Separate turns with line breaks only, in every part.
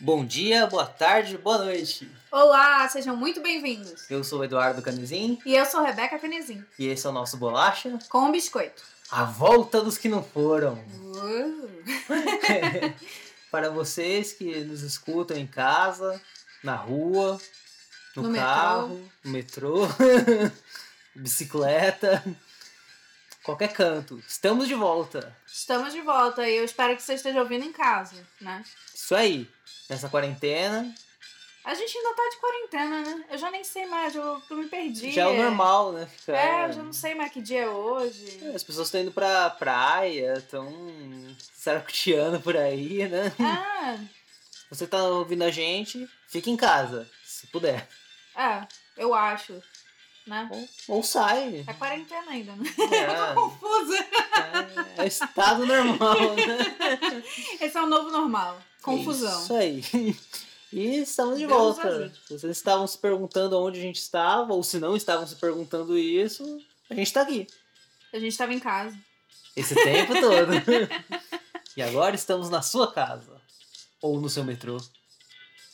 Bom dia, boa tarde, boa noite.
Olá, sejam muito bem-vindos.
Eu sou o Eduardo Canizin
E eu sou Rebeca Canezin,
e esse é o nosso Bolacha,
com um biscoito.
a volta dos que não foram.
Uh.
Para vocês que nos escutam em casa, na rua, no,
No
carro, no metrô, bicicleta, qualquer canto. Estamos de volta.
Estamos de volta e eu espero que você esteja ouvindo em casa, né?
Isso aí. Nessa quarentena,
A gente ainda tá de quarentena, né? Eu já nem sei mais, eu, eu me perdi.
já é o normal, né? Ficar-
É, eu já não sei mais que dia é hoje.
As pessoas estão indo pra praia, estão saracuteando por aí, né?
Ah,
Você tá ouvindo a gente, fica em casa, se puder.
é, eu acho, né?
Ou, ou sai.
É quarentena ainda, né?
É,
Confusa.
é, é estado normal, né?
Esse é o novo normal. Confusão.
Isso aí. E estamos de
Deus
volta. Se vocês estavam se perguntando onde a gente estava, ou se não estavam se perguntando isso, a gente tá aqui.
A gente tava em casa.
Esse tempo todo. e agora estamos na sua casa. Ou no seu metrô.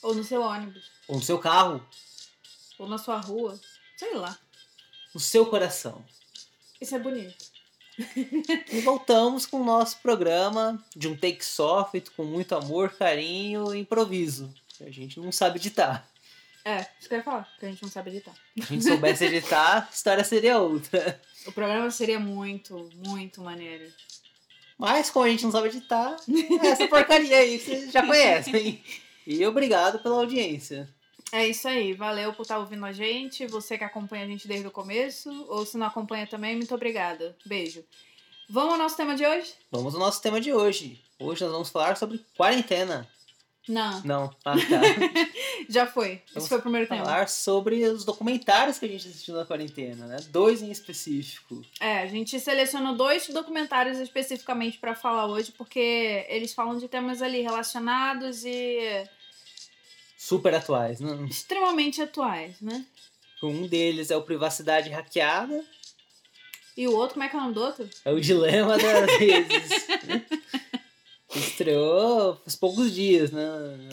Ou no seu ônibus.
Ou no seu carro.
Ou na sua rua. Sei lá.
No seu coração.
Isso é bonito.
E voltamos com o nosso programa de um take só, feito com muito amor, carinho e improviso. A gente não sabe editar.
É, isso que eu ia falar, porque a gente não sabe editar.
Se a gente soubesse editar, a história seria outra.
O programa seria muito, muito maneiro.
Mas como a gente não sabe editar, é essa porcaria aí que vocês já conhecem. E obrigado pela audiência.
É isso aí, valeu por estar ouvindo a gente. Você que acompanha a gente desde o começo, ou se não acompanha também, muito obrigada. Beijo. Vamos ao nosso tema de hoje?
Vamos ao nosso tema de hoje. Hoje nós vamos falar sobre quarentena.
Não,
Não, ah, tá.
já foi. Esse
Vamos
foi o primeiro tema.
falar sobre os documentários que a gente assistiu na quarentena, né? Dois em específico.
É, a gente selecionou dois documentários especificamente pra falar hoje, porque eles falam de temas ali relacionados e
Super atuais. Né?
extremamente atuais, né?
Um deles é o Privacidade Hackeada,
E o outro, como é que é o nome do outro?
é o Dilema das Redes. Estreou faz poucos dias, né?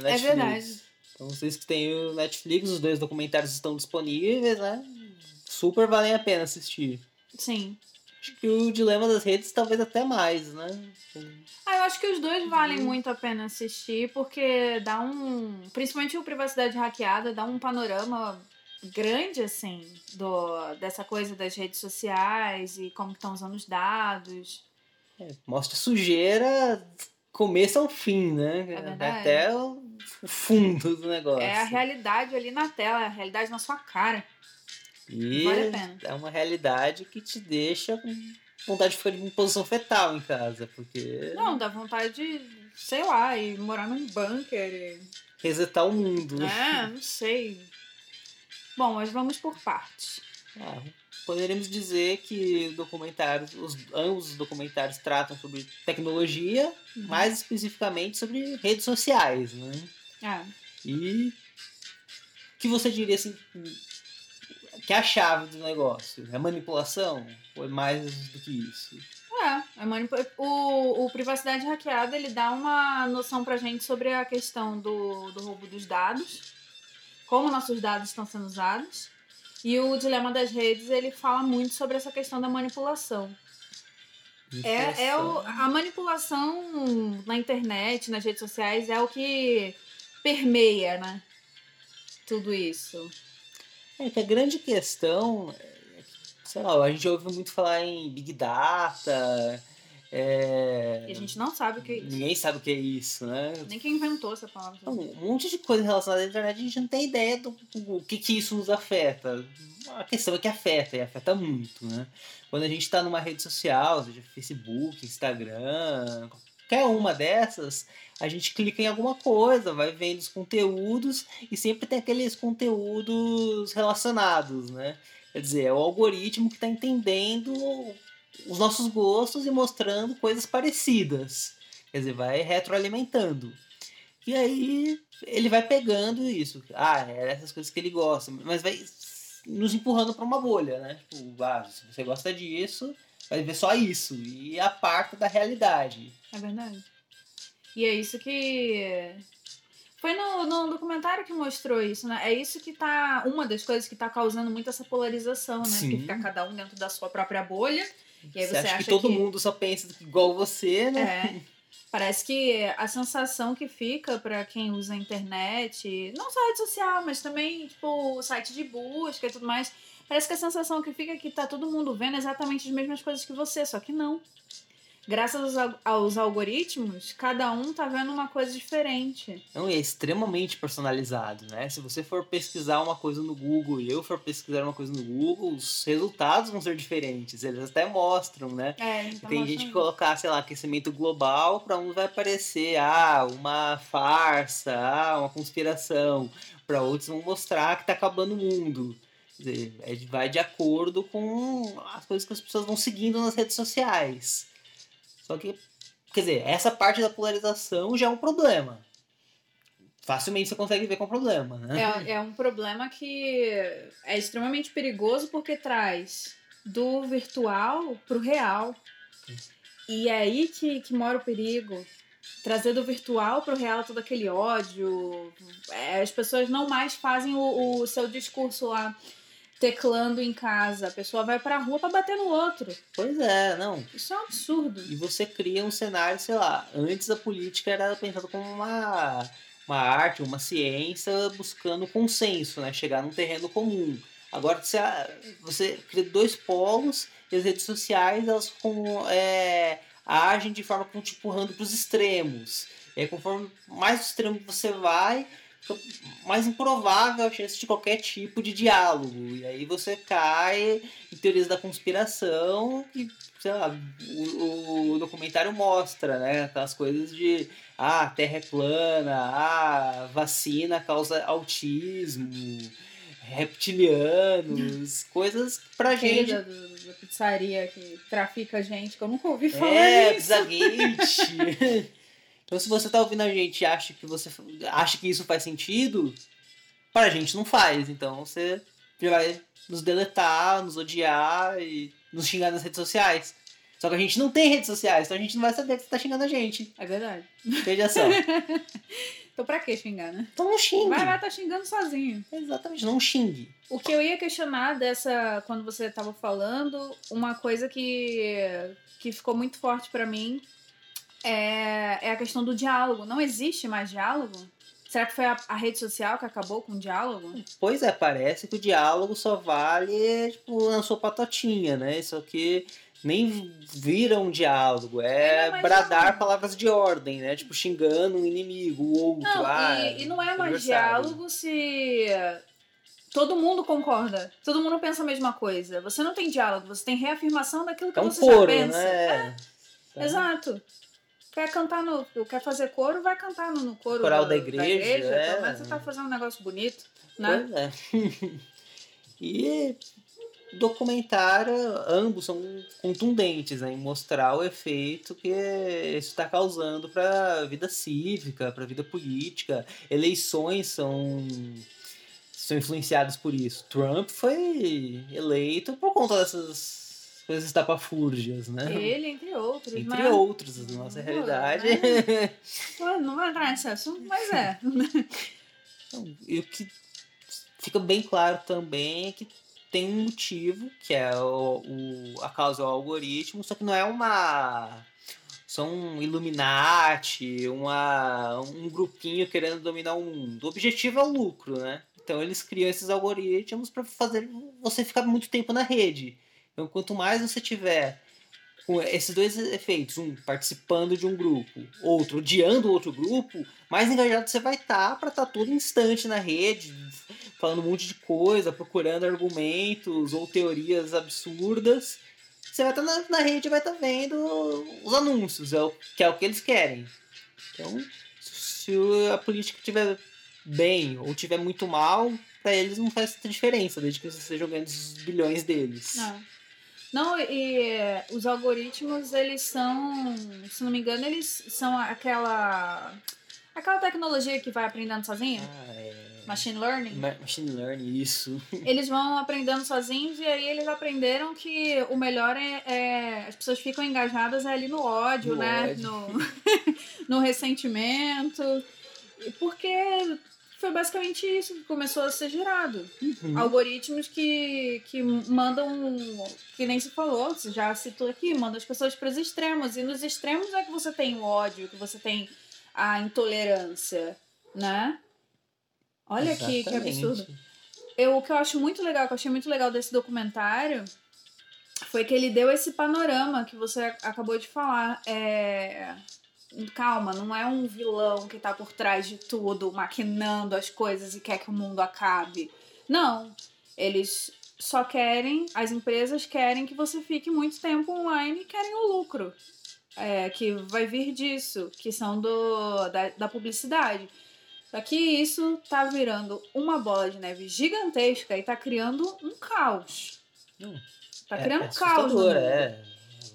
É verdade.
Então vocês que têm o Netflix, os dois documentários estão disponíveis, né? Super valem a pena assistir.
Sim.
Acho que o Dilema das Redes talvez até mais, né?
Ah, eu acho que os dois valem muito a pena assistir, porque dá um. Principalmente o Privacidade Hackeada, dá um panorama grande, assim, do, dessa coisa das redes sociais e como estão usando os dados.
É, mostra sujeira começo ao fim, né?
É.
Até o o fundo do negócio.
É a realidade ali na tela, é a realidade na sua cara.
E
Vale a pena.
é uma realidade que te deixa com vontade de ficar em posição fetal em casa, porque
Não, dá vontade de, sei lá, ir morar num bunker. e-
resetar o mundo.
É, não sei. Bom, mas vamos por partes.
Ah, poderíamos dizer que documentários, os, ambos os documentários tratam sobre tecnologia,
Uhum.
mais especificamente sobre redes sociais, né?
É.
E o que você diria assim que é a chave do negócio? É manipulação? Ou é mais do que isso?
É, é o, o Privacidade Hackeada, ele dá uma noção pra gente sobre a questão do, do roubo dos dados, como nossos dados estão sendo usados, e o Dilema das Redes, ele fala muito sobre essa questão da manipulação. É, é o, a manipulação na internet, nas redes sociais, é o que permeia, né? Tudo isso.
É que a grande questão, é sei lá, a gente ouve muito falar em Big Data, é,
E a gente não sabe o que é isso.
ninguém sabe o que é isso, né?
Nem quem inventou essa palavra.
Então, um monte de coisa relacionada à internet, a gente não tem ideia do, do que, que isso nos afeta. A questão é que afeta, e afeta muito, né? Quando a gente está numa rede social, seja Facebook, Instagram, qualquer uma dessas, a gente clica em alguma coisa, vai vendo os conteúdos e sempre tem aqueles conteúdos relacionados, né? Quer dizer, é o algoritmo que está entendendo os nossos gostos e mostrando coisas parecidas. Quer dizer, vai retroalimentando. E aí ele vai pegando isso. Ah, é essas coisas que ele gosta. Mas vai nos empurrando para uma bolha, né? Tipo, ah, se você gosta disso, vai ver só isso. E aparta da realidade.
É verdade. E é isso que Foi no, no documentário que mostrou isso, né? É isso que tá. Uma das coisas que tá causando muito essa polarização, né?
Sim.
Porque fica cada um dentro da sua própria bolha. E aí
Você,
você,
acha,
acha
que todo mundo só pensa igual você, né?
É. Parece que a sensação que fica pra quem usa a internet, não só a rede social, mas também, tipo, o site de busca e tudo mais, parece que a sensação que fica é que tá todo mundo vendo exatamente as mesmas coisas que você, só que não. Graças aos, aos algoritmos, cada um tá vendo uma coisa diferente.
Não, e é extremamente personalizado, né? Se você for pesquisar uma coisa no Google e eu for pesquisar uma coisa no Google, os resultados vão ser diferentes. Eles até mostram, né?
É, então
Tem gente que colocar, sei lá, aquecimento global, para um vai parecer, ah, uma farsa, ah, uma conspiração. Para outros vão mostrar que tá acabando o mundo. Quer dizer, é vai de acordo com as coisas que as pessoas vão seguindo nas redes sociais. Só que, quer dizer, essa parte da polarização já é um problema. Facilmente você consegue ver que é um problema, né?
É, é um problema que é extremamente perigoso porque traz do virtual pro real. E é aí que, que mora o perigo. Trazer do virtual pro real todo aquele ódio. É, as pessoas não mais fazem o, o seu discurso lá teclando em casa. A pessoa vai pra rua pra bater no outro.
Pois é, não.
Isso é um absurdo.
E você cria um cenário, sei lá, antes a política era pensada como uma, uma arte, uma ciência buscando consenso, né? Chegar num terreno comum. Agora você, você cria dois polos e as redes sociais elas com, é, agem de forma que vão te empurrando para os extremos. E aí, conforme mais extremo você vai, mais improvável a chance de qualquer tipo de diálogo. E aí você cai em teorias da conspiração que, sei lá, o, o documentário mostra, né? Aquelas coisas de ah, terra é plana, ah, vacina causa autismo, reptilianos, coisas pra gente.
da, da pizzaria que trafica gente, que eu nunca ouvi falar
É. Pizzagate. então, se você tá ouvindo a gente e acha que você acha que isso faz sentido, pra gente não faz. Então você já vai nos deletar, nos odiar e nos xingar nas redes sociais. Só que a gente não tem redes sociais, então a gente não vai saber que você tá xingando a gente.
É verdade.
Veja só.
Então pra que xingar, né?
Então não xingue.
Vai lá, tá xingando sozinho.
Exatamente, não xingue.
O que eu ia questionar dessa, quando você tava falando, uma coisa que, que ficou muito forte pra mim é, é a questão do diálogo. Não existe mais diálogo? Será que foi a, a rede social que acabou com o diálogo?
Pois é, parece que o diálogo só vale, tipo, na sua patotinha, né? Só que nem vira um diálogo, é
é
bradar
diálogo.
palavras de ordem, né? Tipo, xingando um inimigo, o outro.
Não,
ah,
e, e não é mais diálogo se todo mundo concorda. Todo mundo pensa a mesma coisa. Você não tem diálogo, você tem reafirmação daquilo que
É um
você
coro,
já pensa.
né? Tá.
Exato. Quer cantar no. Quer fazer coro, vai cantar no, no coro
Coral
da,
da igreja, é.
Pelo menos você tá fazendo um negócio bonito, né?
Pois é. e documentário, ambos são contundentes né, em mostrar o efeito que isso está causando para a vida cívica, para a vida política. Eleições são, são influenciadas por isso. Trump foi eleito por conta dessas coisas estapafúrdias, né?
Ele, entre outros.
Entre
né?
outros, na nossa realidade.
Pô, Não vai entrar nesse assunto, mas é.
Então, E o que fica bem claro também é que tem um motivo, que é o, o- a causa é o algoritmo, só que não é uma. Só um Illuminati, uma, um grupinho querendo dominar o mundo. O objetivo é o lucro, né? Então eles criam esses algoritmos para fazer você ficar muito tempo na rede. Então quanto mais você tiver com esses dois efeitos, um participando de um grupo, outro odiando outro grupo, mais engajado você vai estar para estar todo instante na rede, falando um monte de coisa, procurando argumentos ou teorias absurdas. Você vai estar na, na rede e vai estar vendo os anúncios, é o, que é o que eles querem. Então, se a política estiver bem ou estiver muito mal, para eles não faz diferença, desde que você esteja ganhando os bilhões deles.
Não. Não, e os algoritmos, eles são, se não me engano, eles são aquela aquela tecnologia que vai aprendendo sozinha,
Ah, é...
machine learning.
Ma- Machine learning, isso.
Eles vão aprendendo sozinhos e aí eles aprenderam que o melhor é, é- as pessoas ficam engajadas ali no ódio,
No
né?
ódio.
No, no ressentimento. Porque foi basicamente isso que começou a ser gerado.
Uhum.
Algoritmos que, que mandam, que nem se falou, você já citou aqui, mandam as pessoas para os extremos. E nos extremos é que você tem o ódio, que você tem a intolerância, né? Olha que, que absurdo. Eu, o que eu acho muito legal, que eu achei muito legal desse documentário, foi que ele deu esse panorama que você acabou de falar. É... Calma, não é um vilão que tá por trás de tudo, maquinando as coisas e quer que o mundo acabe. Não. Eles só querem, as empresas querem que você fique muito tempo online e querem o lucro. É, que vai vir disso, que são do, da, da publicidade. Só que isso tá virando uma bola de neve gigantesca e tá criando um caos.
Hum.
Tá
É-
criando
é
um caos.
é.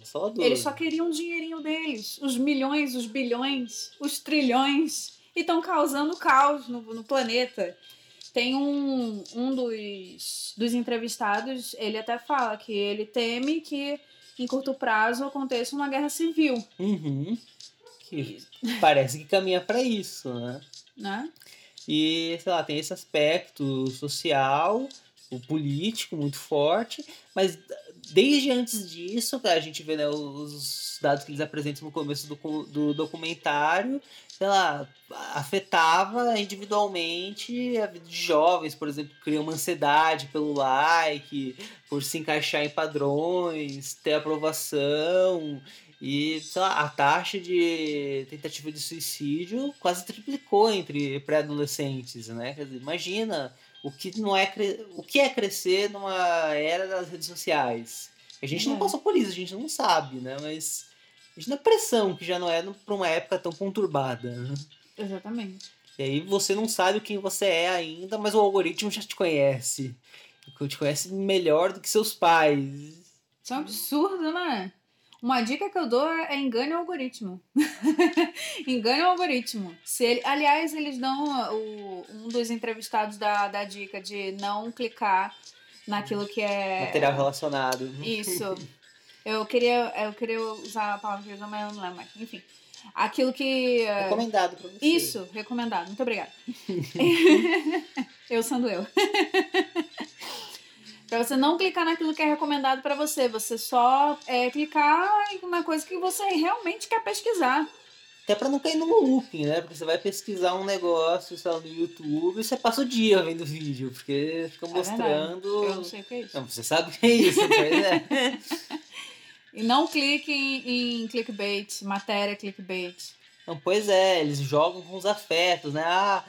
Assustador.
Eles só queriam o dinheirinho deles, os milhões, os bilhões, os trilhões, e estão causando caos no, no planeta. Tem um, um dos, dos entrevistados, ele até fala que ele teme que em curto prazo aconteça uma guerra civil,
Uhum. Que parece que caminha pra isso, né?
né?
E, sei lá, tem esse aspecto social, o político muito forte, mas desde antes disso, a gente vê né, os dados que eles apresentam no começo do, do documentário, sei lá, afetava individualmente a vida de jovens, por exemplo, criam uma ansiedade pelo like, por se encaixar em padrões, ter aprovação. E, sei lá, a taxa de tentativa de suicídio quase triplicou entre pré-adolescentes, né? Quer dizer, imagina o que não é o que é crescer numa era das redes sociais. A gente não
É.
passou por isso, a gente não sabe, né? Mas imagina a pressão que já não é para uma época tão conturbada. né?
Exatamente.
E aí você não sabe quem você é ainda, mas o algoritmo já te conhece. Te conhece melhor do que seus pais.
Isso é um absurdo, né? Uma dica que eu dou é engane o algoritmo. engane o algoritmo. Se ele, aliás, eles dão o, um dos entrevistados da, da dica de não clicar naquilo que é.
Material relacionado.
Isso. Eu queria, eu queria usar a palavra que eu mas eu não lembro mais. Enfim. Aquilo que. é,
Recomendado pra você.
Isso, recomendado. Muito obrigada. eu sendo eu. Pra você não clicar naquilo que é recomendado pra você. Você só é, clicar na coisa que você realmente quer pesquisar.
Até pra não cair no looping, né? Porque você vai pesquisar um negócio, lá, no YouTube e você passa o dia vendo vídeo, porque fica
É
mostrando.
Eu não sei o que é isso.
Não, você sabe o que é isso, pois é.
E não clique em, em clickbait, matéria clickbait.
Não, pois é, eles jogam com os afetos, né? Ah,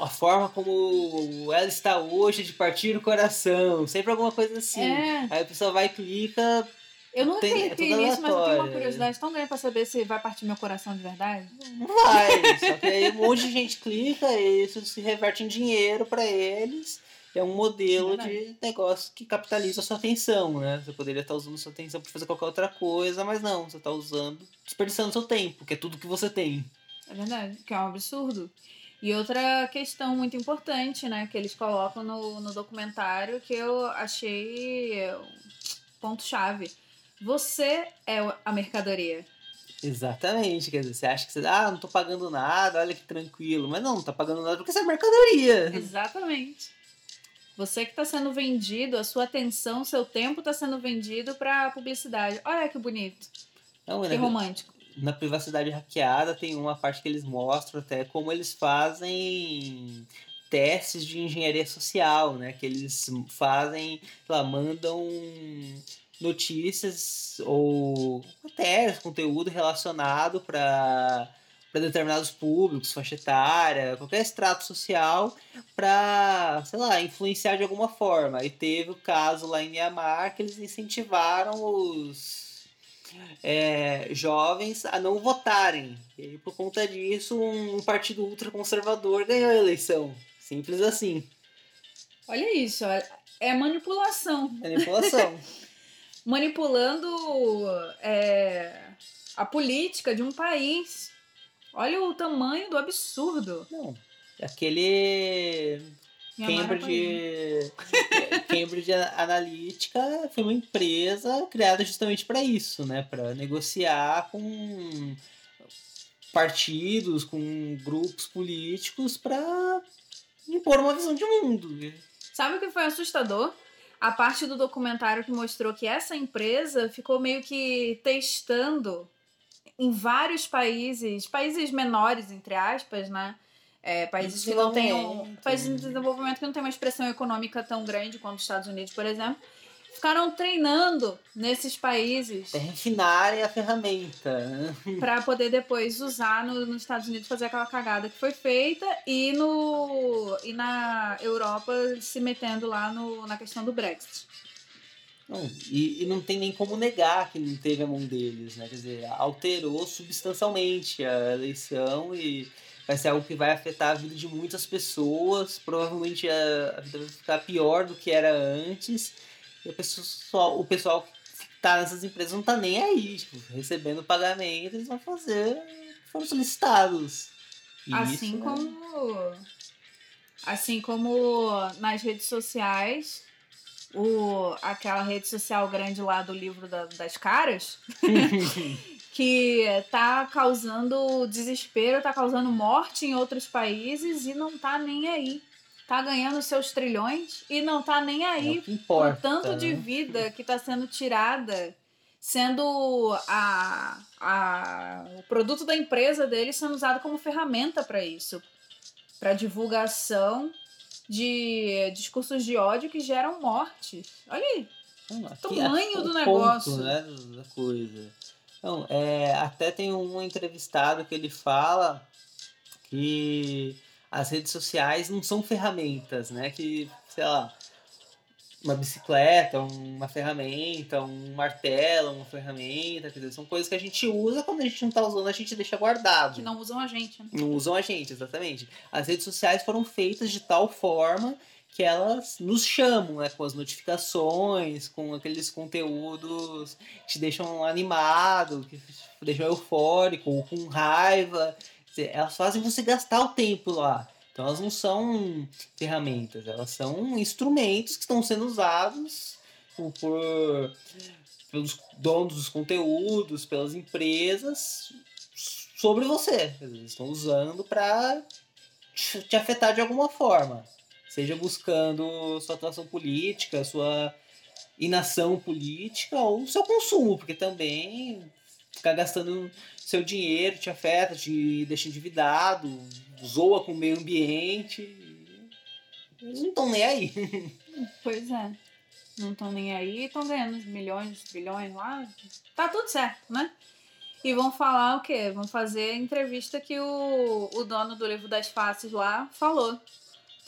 a forma como ela está hoje é de partir o coração, sempre alguma coisa assim.
É.
Aí a pessoa vai e clica,
Eu nunca
Tem- é
cliquei
tudo
nisso, mas eu tenho uma
aleatório.
curiosidade tão grande pra saber se vai partir meu coração de verdade.
não vai. Só que aí um monte de gente clica e isso se reverte em dinheiro para eles. É um modelo de negócio que capitaliza a sua atenção, né? Você poderia estar usando sua atenção para fazer qualquer outra coisa, mas não, você está usando, desperdiçando seu tempo, que é tudo que você tem.
É verdade, que é um absurdo. E outra questão muito importante, né, que eles colocam no, no documentário que eu achei um ponto-chave. Você é a mercadoria.
Exatamente, quer dizer, você acha que você, ah, não tô pagando nada, olha que tranquilo, mas não, não tá pagando nada porque você é mercadoria.
Exatamente. Você que está sendo vendido, a sua atenção, seu tempo está sendo vendido para publicidade. Olha que bonito,
Não,
que
né,
romântico.
Na privacidade hackeada tem uma parte que eles mostram até como eles fazem testes de engenharia social, né? Que eles fazem, lá, mandam notícias ou matérias, conteúdo relacionado para para determinados públicos, faixa etária, qualquer extrato social, para, sei lá, influenciar de alguma forma. E teve o caso lá em Mianmar que eles incentivaram os é, jovens a não votarem. E por conta disso, um partido ultraconservador ganhou a eleição. Simples assim.
Olha isso, ó, é manipulação.
Manipulação.
Manipulando é, a política de um país. Olha o tamanho do absurdo.
não. Aquele
é.
Cambridge, Cambridge Analytica foi uma empresa criada justamente para isso, né? Para negociar com partidos, com grupos políticos para impor uma visão de mundo.
Sabe o que foi assustador? A parte do documentário que mostrou que essa empresa ficou meio que testando em vários países, países menores, entre aspas, né? É, países que não têm um, países em desenvolvimento que não tem uma expressão econômica tão grande quanto os Estados Unidos, por exemplo, ficaram treinando nesses países.
É refinar a ferramenta. Né?
para poder depois usar no, nos Estados Unidos fazer aquela cagada que foi feita e no e na Europa se metendo lá no, na questão do Brexit.
Não, e, e, não tem nem como negar que não teve a mão deles, né? Quer dizer, alterou substancialmente a eleição e vai ser algo que vai afetar a vida de muitas pessoas. Provavelmente a, a vida vai ficar pior do que era antes. E o pessoal, o pessoal que tá nessas empresas não tá nem aí, tipo, recebendo pagamento, eles vão fazer foram solicitados.
E assim isso, né? como. Né? Assim como nas redes sociais, o, aquela rede social grande lá do livro da, das caras, que tá causando desespero, tá causando morte em outros países e não tá nem aí tá ganhando seus trilhões e não tá nem aí
é por
tanto
né?
de vida que tá sendo tirada, sendo a, a, o produto da empresa dele sendo usado como ferramenta para isso, para divulgação de discursos de ódio que geram mortes. Olha aí. o tamanho do negócio.
Ponto, né, da coisa. Então, é, até tem um entrevistado que ele fala que as redes sociais não são ferramentas, né? Que, sei lá, uma bicicleta, uma ferramenta, um martelo, uma ferramenta, quer dizer, são coisas que a gente usa, quando a gente não está usando, a gente deixa guardado.
Que não usam a gente. Né?
Não usam a gente, exatamente. As redes sociais foram feitas de tal forma que elas nos chamam, né, com as notificações, com aqueles conteúdos que te deixam animado, que te deixam eufórico, ou com raiva elas fazem você gastar o tempo lá. Então elas não são ferramentas, elas são instrumentos que estão sendo usados por pelos donos dos conteúdos, pelas empresas sobre você. Eles estão usando para te afetar de alguma forma. Seja buscando sua atuação política, sua inação política ou seu consumo, porque também ficar gastando seu dinheiro te afeta, te deixa endividado, zoa com o meio ambiente. Não estão nem aí.
Pois é. Não estão nem aí, estão ganhando milhões, trilhões lá. Tá tudo certo, né? E vão falar o quê? Vão fazer a entrevista que o, o dono do livro das faces lá falou.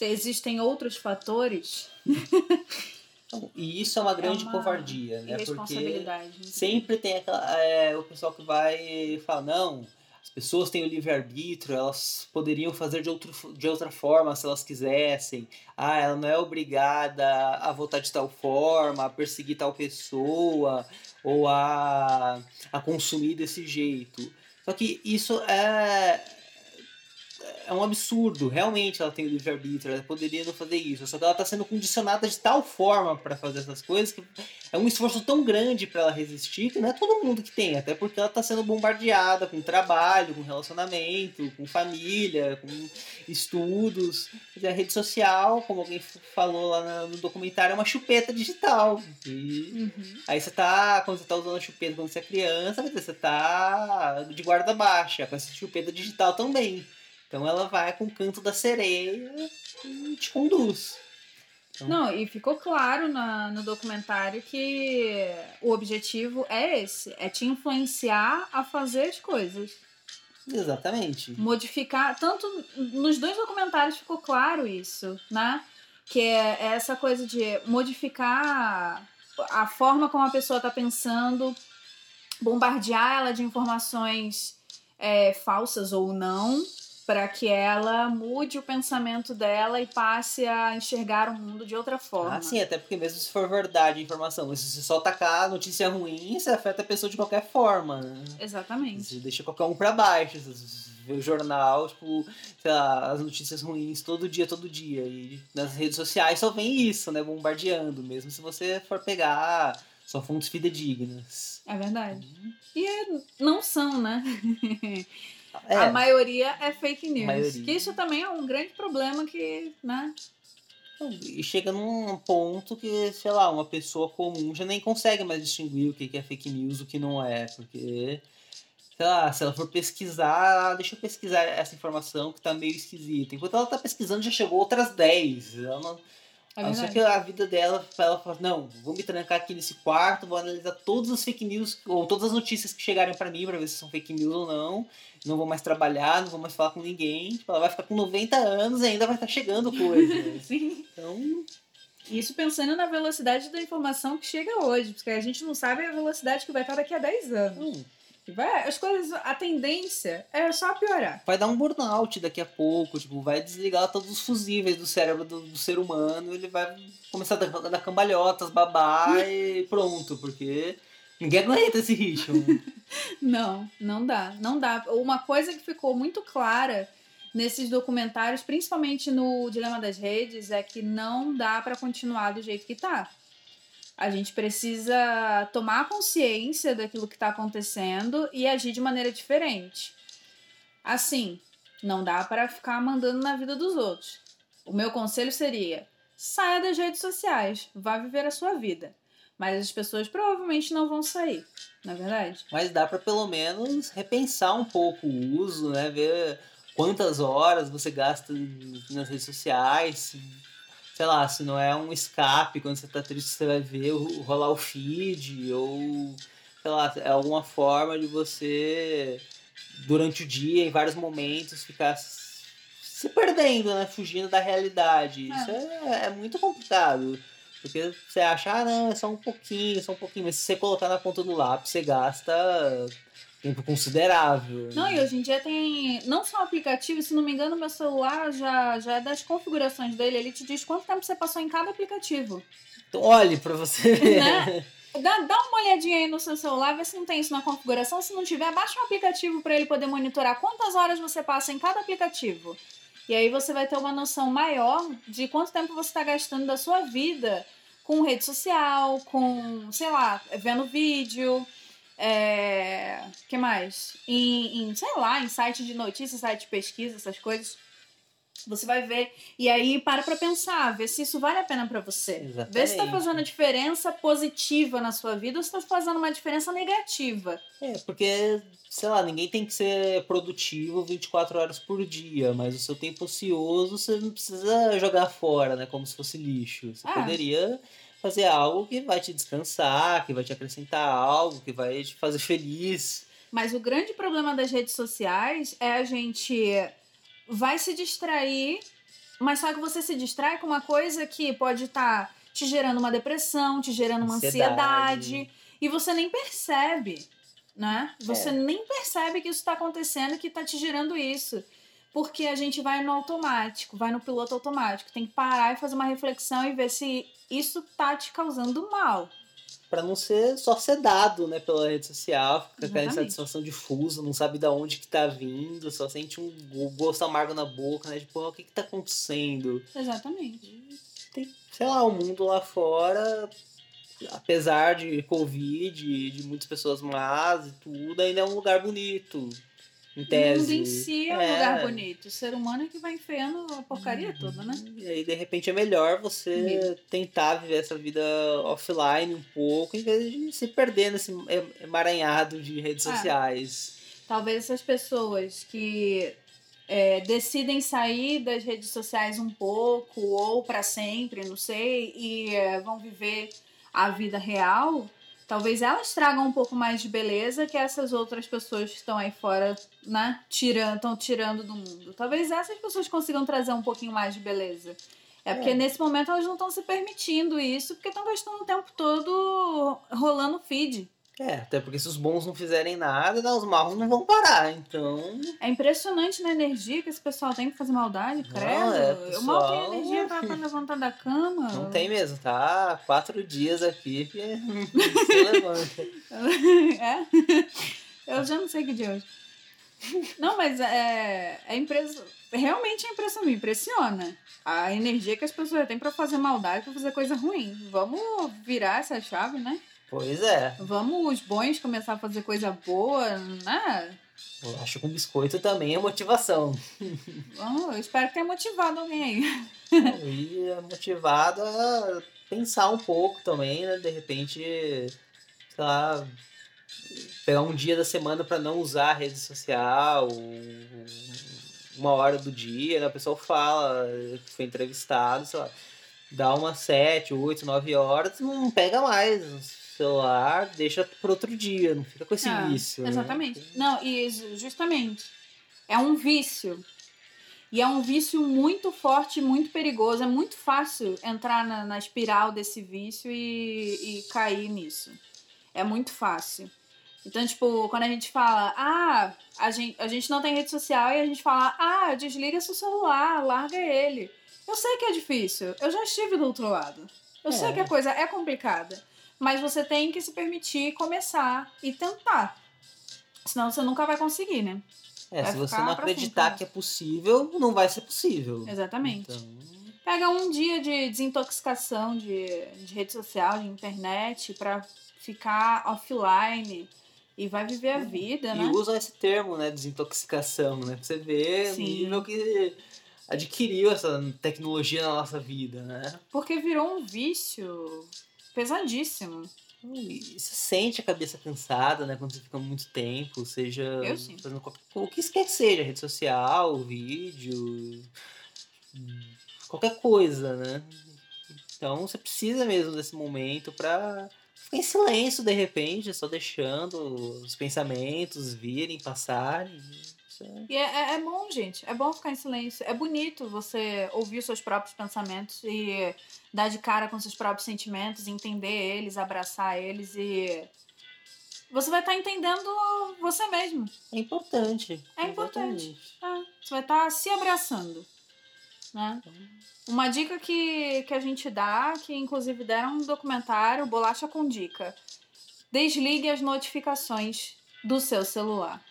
Existem outros fatores
e isso é uma grande é uma covardia, né? Porque sempre tem aquela, é, o pessoal que vai falar, não, as pessoas têm o livre-arbítrio, elas poderiam fazer de, outro, de outra forma se elas quisessem. Ah, ela não é obrigada a votar de tal forma, a perseguir tal pessoa, ou a, a consumir desse jeito. Só que isso é, é um absurdo. Realmente ela tem o livre-arbítrio, ela poderia não fazer isso. Só que ela está sendo condicionada de tal forma para fazer essas coisas que é um esforço tão grande para ela resistir que não é todo mundo que tem. Até porque ela está sendo bombardeada com trabalho, com relacionamento, com família, com estudos. A rede social, como alguém falou lá no documentário, é uma chupeta digital. E uhum. aí você tá, quando você tá usando a chupeta quando você é criança, você tá de guarda baixa, com essa chupeta digital também. Então ela vai com o canto da sereia e te conduz. Então...
Não, e ficou claro na, no documentário que o objetivo é esse: é te influenciar a fazer as coisas.
Exatamente.
Modificar. Tanto nos dois documentários ficou claro isso, né? Que é essa coisa de modificar a forma como a pessoa está pensando, bombardear ela de informações é, falsas ou não, para que ela mude o pensamento dela e passe a enxergar o mundo de outra forma.
Ah, sim, até porque mesmo se for verdade a informação, se você só tacar notícia ruim, você afeta a pessoa de qualquer forma. Né?
Exatamente.
Você deixa qualquer um para baixo. Você vê o jornal, tipo, sei lá, as notícias ruins todo dia, todo dia. E nas redes sociais só vem isso, né? Bombardeando, mesmo se você for pegar só fontes fidedignas.
É verdade. E é, não são, né?
É,
A maioria é fake news.
Maioria.
Que isso também é um grande problema que, né?
E chega num ponto que, sei lá, uma pessoa comum já nem consegue mais distinguir o que é fake news e o que não é, porque, sei lá, se ela for pesquisar, deixa eu pesquisar essa informação que tá meio esquisita. Enquanto ela tá pesquisando, já chegou outras 10. Ela não,
É
a não ser que a vida dela, ela fala, não, vou me trancar aqui nesse quarto, vou analisar todas as fake news, ou todas as notícias que chegarem pra mim, pra ver se são fake news ou não. Não vou mais trabalhar, não vou mais falar com ninguém. Tipo, ela vai ficar com 90 anos e ainda vai estar chegando coisas.
Sim.
Então,
Isso pensando na velocidade da informação que chega hoje, porque a gente não sabe a velocidade que vai estar daqui a 10 anos.
hum,
Vai, as coisas, a tendência é só piorar.
vai dar um burnout daqui a pouco, tipo, vai desligar todos os fusíveis do cérebro do, do ser humano, ele vai começar a dar, dar cambalhotas, babar e pronto, porque ninguém aguenta esse ritmo.
Não, não dá, não dá. Uma coisa que ficou muito clara nesses documentários, principalmente no Dilema das Redes, é que não dá para continuar do jeito que tá. A gente precisa tomar consciência daquilo que está acontecendo e agir de maneira diferente. Assim, não dá para ficar mandando na vida dos outros. O meu conselho seria: saia das redes sociais, vá viver a sua vida. Mas as pessoas provavelmente não vão sair, não é verdade?
Mas dá pra pelo menos repensar um pouco o uso, né? Ver quantas horas você gasta nas redes sociais. Sei lá, se não é um escape, quando você tá triste, você vai ver o- rolar o feed, ou sei lá, é alguma forma de você, durante o dia, em vários momentos, ficar se perdendo, né? Fugindo da realidade. Isso é, é muito complicado. Porque você acha, ah, não, é só um pouquinho, só um pouquinho. Mas se você colocar na ponta do lápis, você gasta tempo considerável.
Não, e hoje em dia tem não só aplicativo, se não me engano, meu celular já, já é das configurações dele, ele te diz quanto tempo você passou em cada aplicativo.
Então, olhe pra você ver.
Né? Dá, dá uma olhadinha aí no seu celular, vê se não tem isso na configuração. Se não tiver, baixa um aplicativo para ele poder monitorar quantas horas você passa em cada aplicativo. E aí você vai ter uma noção maior de quanto tempo você está gastando da sua vida com rede social, com, sei lá, vendo vídeo, é... que mais? Em, em, sei lá, em site de notícias, site de pesquisa, essas coisas. Você vai ver. E aí para pra pensar, ver se isso vale a pena para você.
Exatamente.
Ver se tá fazendo diferença positiva na sua vida ou se tá fazendo uma diferença negativa.
É, porque, sei lá, ninguém tem que ser produtivo 24 horas por dia, mas o seu tempo ocioso você não precisa jogar fora, né? Como se fosse lixo. Você
Ah.
poderia fazer algo que vai te descansar, que vai te acrescentar algo, que vai te fazer feliz.
Mas o grande problema das redes sociais é a gente vai se distrair, mas só que você se distrai com uma coisa que pode estar te gerando uma depressão, te gerando uma
Ansiedade.
ansiedade, e você nem percebe, né? Você
É.
nem percebe que isso está acontecendo, que está te gerando isso. Porque a gente vai no automático, vai no piloto automático. Tem que parar e fazer uma reflexão e ver se isso tá te causando mal.
Pra não ser só sedado, né, pela rede social, fica com aquela
Exatamente.
insatisfação difusa, não sabe de onde que tá vindo, só sente um go- gosto amargo na boca, né? Tipo, "Ah, o que que tá acontecendo?
Exatamente.
tem, sei lá, o mundo lá fora, apesar de Covid, de muitas pessoas más e tudo, ainda é um lugar bonito. Em
O
tese.
mundo em si é um
É.
lugar bonito. O ser humano é que vai enfiando a porcaria toda, né?
E aí, de repente, é melhor você
Mesmo.
tentar viver essa vida offline um pouco, em vez de se perder nesse emaranhado de redes
Ah.
sociais.
Talvez essas pessoas que é, decidem sair das redes sociais um pouco ou para sempre, não sei, e é, vão viver a vida real, talvez elas tragam um pouco mais de beleza que essas outras pessoas que estão aí fora, né, tirando, estão tirando do mundo. Talvez essas pessoas consigam trazer um pouquinho mais de beleza. É porque
É.
nesse momento elas não estão se permitindo isso, porque estão gastando o tempo todo rolando feed.
É, até porque se os bons não fizerem nada, né, os maus não vão parar. Então,
É impressionante na energia que esse pessoal tem pra fazer maldade,
Não,
credo.
é,
Eu mal tenho
pessoal-
energia pra, pra levantar da cama.
não tem mesmo, tá? Quatro dias aqui que se levanta.
é? Eu já não sei que dia é hoje. Não, mas é, é impresso, realmente é impressão, me impressiona. A energia que as pessoas têm pra fazer maldade, pra fazer coisa ruim. Vamos virar essa chave, né?
Pois é.
Vamos os bons começar a fazer coisa boa, né?
Eu acho que um biscoito também é motivação.
Oh, eu espero que tenha motivado alguém aí.
e é motivado a pensar um pouco também, né? De repente, sei lá, pegar um dia da semana para não usar a rede social, uma hora do dia, né? A pessoa fala, foi entrevistado, sei lá, dá umas sete, oito, nove horas, não pega mais celular, deixa para outro dia, não fica com esse
Ah,
vício. né?
Exatamente. Não, e ju- justamente. É um vício. E é um vício muito forte, muito perigoso. É muito fácil entrar na, na espiral desse vício e, e cair nisso. É muito fácil. Então, tipo, quando a gente fala, ah, a gente, a gente não tem rede social e a gente fala, ah, desliga seu celular, larga ele. Eu sei que é difícil. Eu já estive do outro lado. Eu
É.
sei que a coisa é complicada. Mas você tem que se permitir começar e tentar. Senão você nunca vai conseguir, né?
É,
Vai
se você não acreditar
sempre,
que é possível, não vai ser possível.
Exatamente.
Então,
Pega um dia de desintoxicação de, de rede social, de internet, pra ficar offline e vai viver a vida,
e
né?
usa esse termo, né, desintoxicação, né? Pra você ver o
Sim.
nível que adquiriu essa tecnologia na nossa vida, né?
Porque virou um vício pesadíssimo.
E você sente a cabeça cansada, né? Quando você fica muito tempo, seja fazendo o que quer que seja, rede social, vídeo, qualquer coisa, né? Então você precisa mesmo desse momento pra ficar em silêncio de repente, só deixando os pensamentos virem, passarem. É-
E é, é- é bom, gente. É bom ficar em silêncio. É bonito você ouvir os seus próprios pensamentos e dar de cara com seus próprios sentimentos, entender eles, abraçar eles e. Você vai estar entendendo você mesmo.
É importante.
É importante. É, você vai estar se abraçando. Né? Uma dica que, que a gente dá, que inclusive deram um documentário, Bolacha com Dica. Desligue as notificações do seu celular.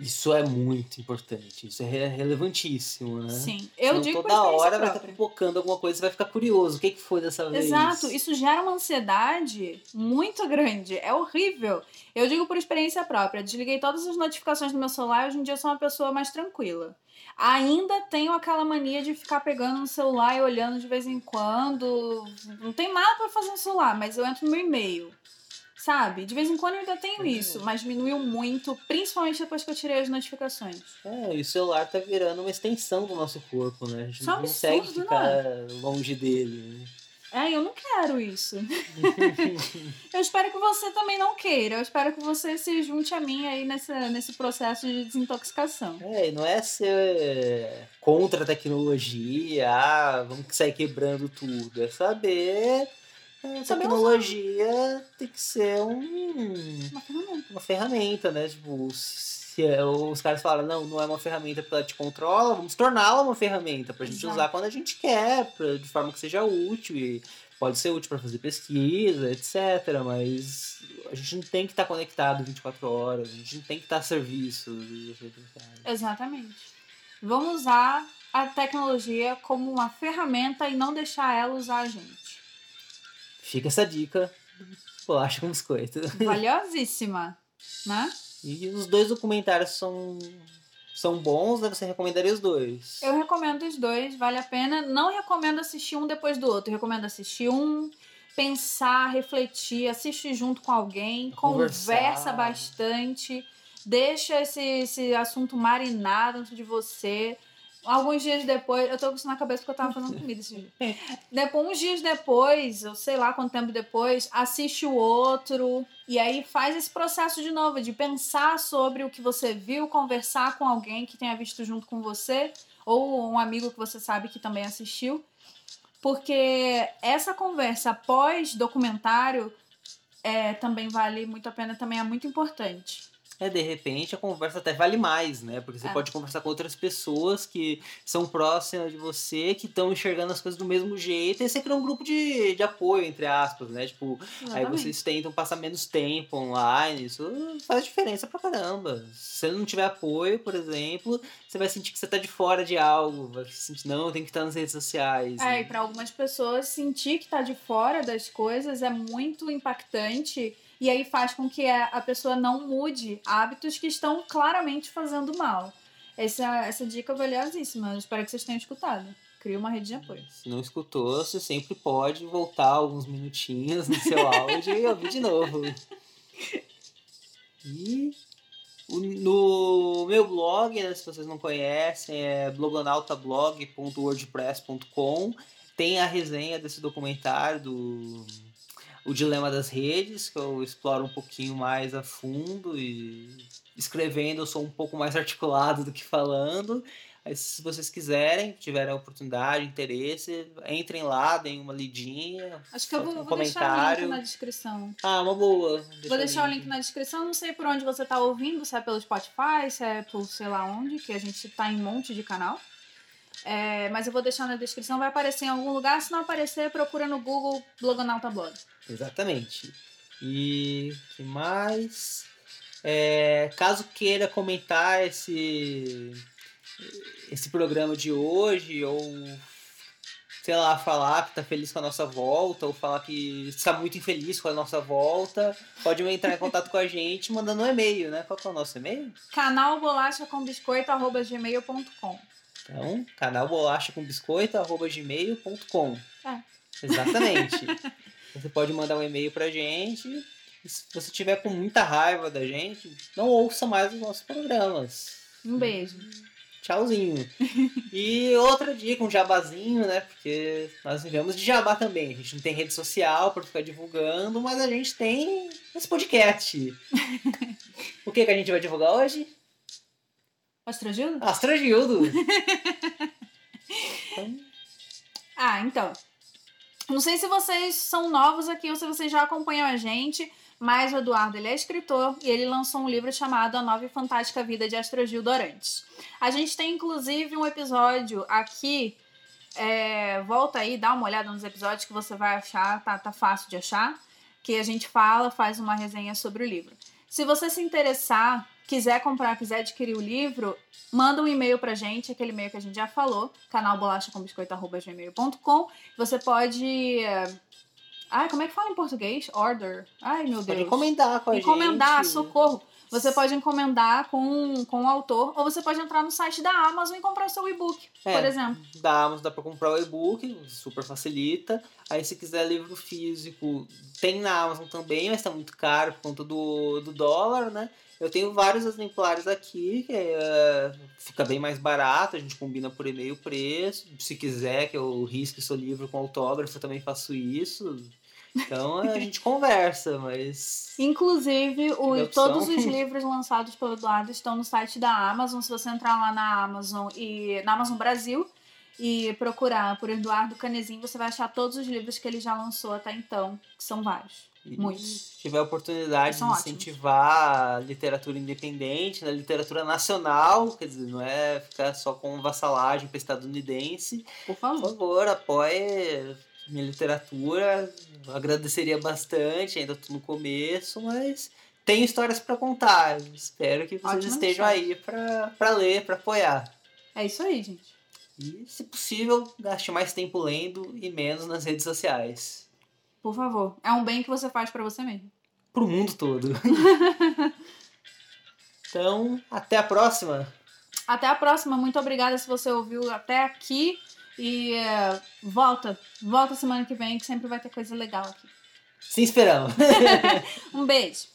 Isso é muito importante. Isso é re- relevantíssimo, né?
Sim. Eu
Senão
digo por
toda hora vai estar pipocando alguma coisa, você vai ficar curioso. O que, que foi dessa vez?
Exato, isso gera uma ansiedade muito grande. É horrível. Eu digo por experiência própria. Desliguei todas as notificações do meu celular e hoje em dia eu sou uma pessoa mais tranquila. Ainda tenho aquela mania de ficar pegando no celular e olhando de vez em quando. Não tem nada pra fazer no celular, mas eu entro no meu e-mail. Sabe? De vez em quando eu ainda tenho isso, mas diminuiu muito, principalmente depois que eu tirei as notificações.
É, e o celular tá virando uma extensão do nosso corpo, né? A gente
Isso é
não consegue
absurdo,
ficar longe dele. né?
É, eu não quero isso. eu espero que você também não queira. Eu espero que você se junte a mim aí nessa, nesse processo de desintoxicação.
É, e não é ser contra a tecnologia, ah, vamos sair quebrando tudo. É saber. É,
Saber
tecnologia tem que ser um,
Uma ferramenta.
uma ferramenta, né? Tipo, se é- os caras falam, não, não é uma ferramenta porque ela te controla, vamos torná-la uma ferramenta pra gente
Exato.
usar quando a gente quer, pra, de forma que seja útil e pode ser útil pra fazer pesquisa, etc. Mas a gente não tem que estar conectado 24 horas, a gente não tem que estar a serviço sociais.
Exatamente. Vamos usar a tecnologia como uma ferramenta e não deixar ela usar a gente.
Fica essa dica, bolacha com biscoito.
Valiosíssima, né?
E os dois documentários são, são bons, né? Você recomendaria os dois?
Eu recomendo os dois, vale a pena. Não recomendo assistir um depois do outro. Eu recomendo assistir um, pensar, refletir, assistir junto com alguém,
Conversar.
conversa bastante, deixa esse, esse assunto marinar dentro de você. Alguns dias depois, eu tô com isso na cabeça porque eu tava fazendo comida esse dia. Depois, uns dias depois, eu sei lá quanto tempo depois, assiste o outro e aí faz esse processo de novo, de pensar sobre o que você viu, conversar com alguém que tenha visto junto com você, ou um amigo que você sabe que também assistiu. Porque essa conversa pós-documentário é, também vale muito a pena, também é muito importante.
É, de repente a conversa até vale mais, né? Porque você
É.
pode conversar com outras pessoas que são próximas de você, que estão enxergando as coisas do mesmo jeito, e você cria um grupo de, de apoio, entre aspas, né? Tipo, aí
Exatamente.
vocês tentam passar menos tempo online, isso faz diferença pra caramba. Se você não tiver apoio, por exemplo, você vai sentir que você tá de fora de algo, vai sentir, não, tem que estar nas redes sociais.
É, e para algumas pessoas sentir que tá de fora das coisas é muito impactante E aí faz com que a pessoa não mude hábitos que estão claramente fazendo mal. Essa, essa dica é valiosíssima. Espero que vocês tenham escutado. Cria uma rede de apoio.
Se não escutou, você sempre pode voltar alguns minutinhos no seu áudio e ouvir de novo. E no meu blog, né, se vocês não conhecem, é blogonautablog.wordpress.com. Tem a resenha desse documentário do O Dilema das Redes, que eu exploro um pouquinho mais a fundo e escrevendo eu sou um pouco mais articulado do que falando. Aí, se vocês quiserem, tiverem a oportunidade, interesse, entrem lá, deem uma lidinha.
Acho que eu vou, um vou deixar o link na descrição.
Ah, uma boa.
Deixa vou deixar o link. o link na descrição. Não sei por onde você está ouvindo, se é pelo Spotify, se é por sei lá onde, que a gente está em um monte de canal. É, mas eu vou deixar na descrição, vai aparecer em algum lugar. Se não aparecer, procura no Google Blogonauta Blog.
Exatamente. E que mais? É, caso queira comentar esse esse programa de hoje, ou sei lá, falar que tá feliz com a nossa volta, ou falar que está muito infeliz com a nossa volta, pode entrar em contato com a gente mandando um e-mail, né? Qual que é o nosso e-mail?
Canal bolacha com biscoito@gmail.com.
Então, canal bolacha com biscoito@gmail.com.
É.
Exatamente. você pode mandar um e-mail pra gente. E se você tiver com muita raiva da gente, não ouça mais os nossos programas.
Um beijo.
Tchauzinho. e outra dica, um jabazinho, né? Porque nós vivemos de jabá também. A gente não tem rede social para ficar divulgando, mas a gente tem esse podcast. o que, que a gente vai divulgar hoje?
Astrogildo?
Astrogildo!
Ah, então. Não sei se vocês são novos aqui ou se vocês já acompanham a gente. Mas o Eduardo ele é escritor e ele lançou um livro chamado A Nova e Fantástica Vida de Astrogil Dorantes. A gente tem inclusive um episódio aqui. É, volta aí, dá uma olhada nos episódios que você vai achar, tá, tá fácil de achar. Que a gente fala, faz uma resenha sobre o livro. Se você se interessar, quiser comprar, quiser adquirir o livro, manda um e-mail pra gente, aquele e-mail que a gente já falou, canalbolachacom.biscoito.gmail.com. Você pode Ai, como é que fala em português? Order. Ai, meu Deus. Pode
encomendar com a
encomendar, gente. socorro. Você pode encomendar com, com o autor, ou você pode entrar no site da Amazon e comprar o seu e-book, é, por exemplo.
Da Amazon dá pra comprar o e-book, super facilita. Aí se quiser livro físico, tem na Amazon também, mas tá muito caro por conta do, do dólar, né? Eu tenho vários exemplares aqui, que é, fica bem mais barato, a gente combina por e-mail o preço. Se quiser que eu risque seu livro com autógrafo, eu também faço isso então a gente conversa, mas.
Inclusive, o, todos os livros lançados pelo Eduardo estão no site da Amazon. Se você entrar lá na Amazon e na Amazon Brasil e procurar por Eduardo Canezinho, você vai achar todos os livros que ele já lançou até então, que são vários. Se
tiver a oportunidade de incentivar a literatura independente, a né, literatura nacional, quer dizer, não é ficar só com vassalagem para estadunidense.
Por favor.
Por favor, apoie minha literatura. Agradeceria bastante, ainda estou no começo, mas tenho histórias para contar. Espero que vocês Ótima estejam aí para ler, para apoiar.
É isso aí, gente.
E, se possível, gaste mais tempo lendo e menos nas redes sociais.
Por favor. É um bem que você faz para você mesmo.
Pro mundo todo. então, até a próxima.
Até a próxima. Muito obrigada se você ouviu até aqui. E uh, volta, volta semana que vem, que sempre vai ter coisa legal aqui.
Sim, esperamos.
um beijo.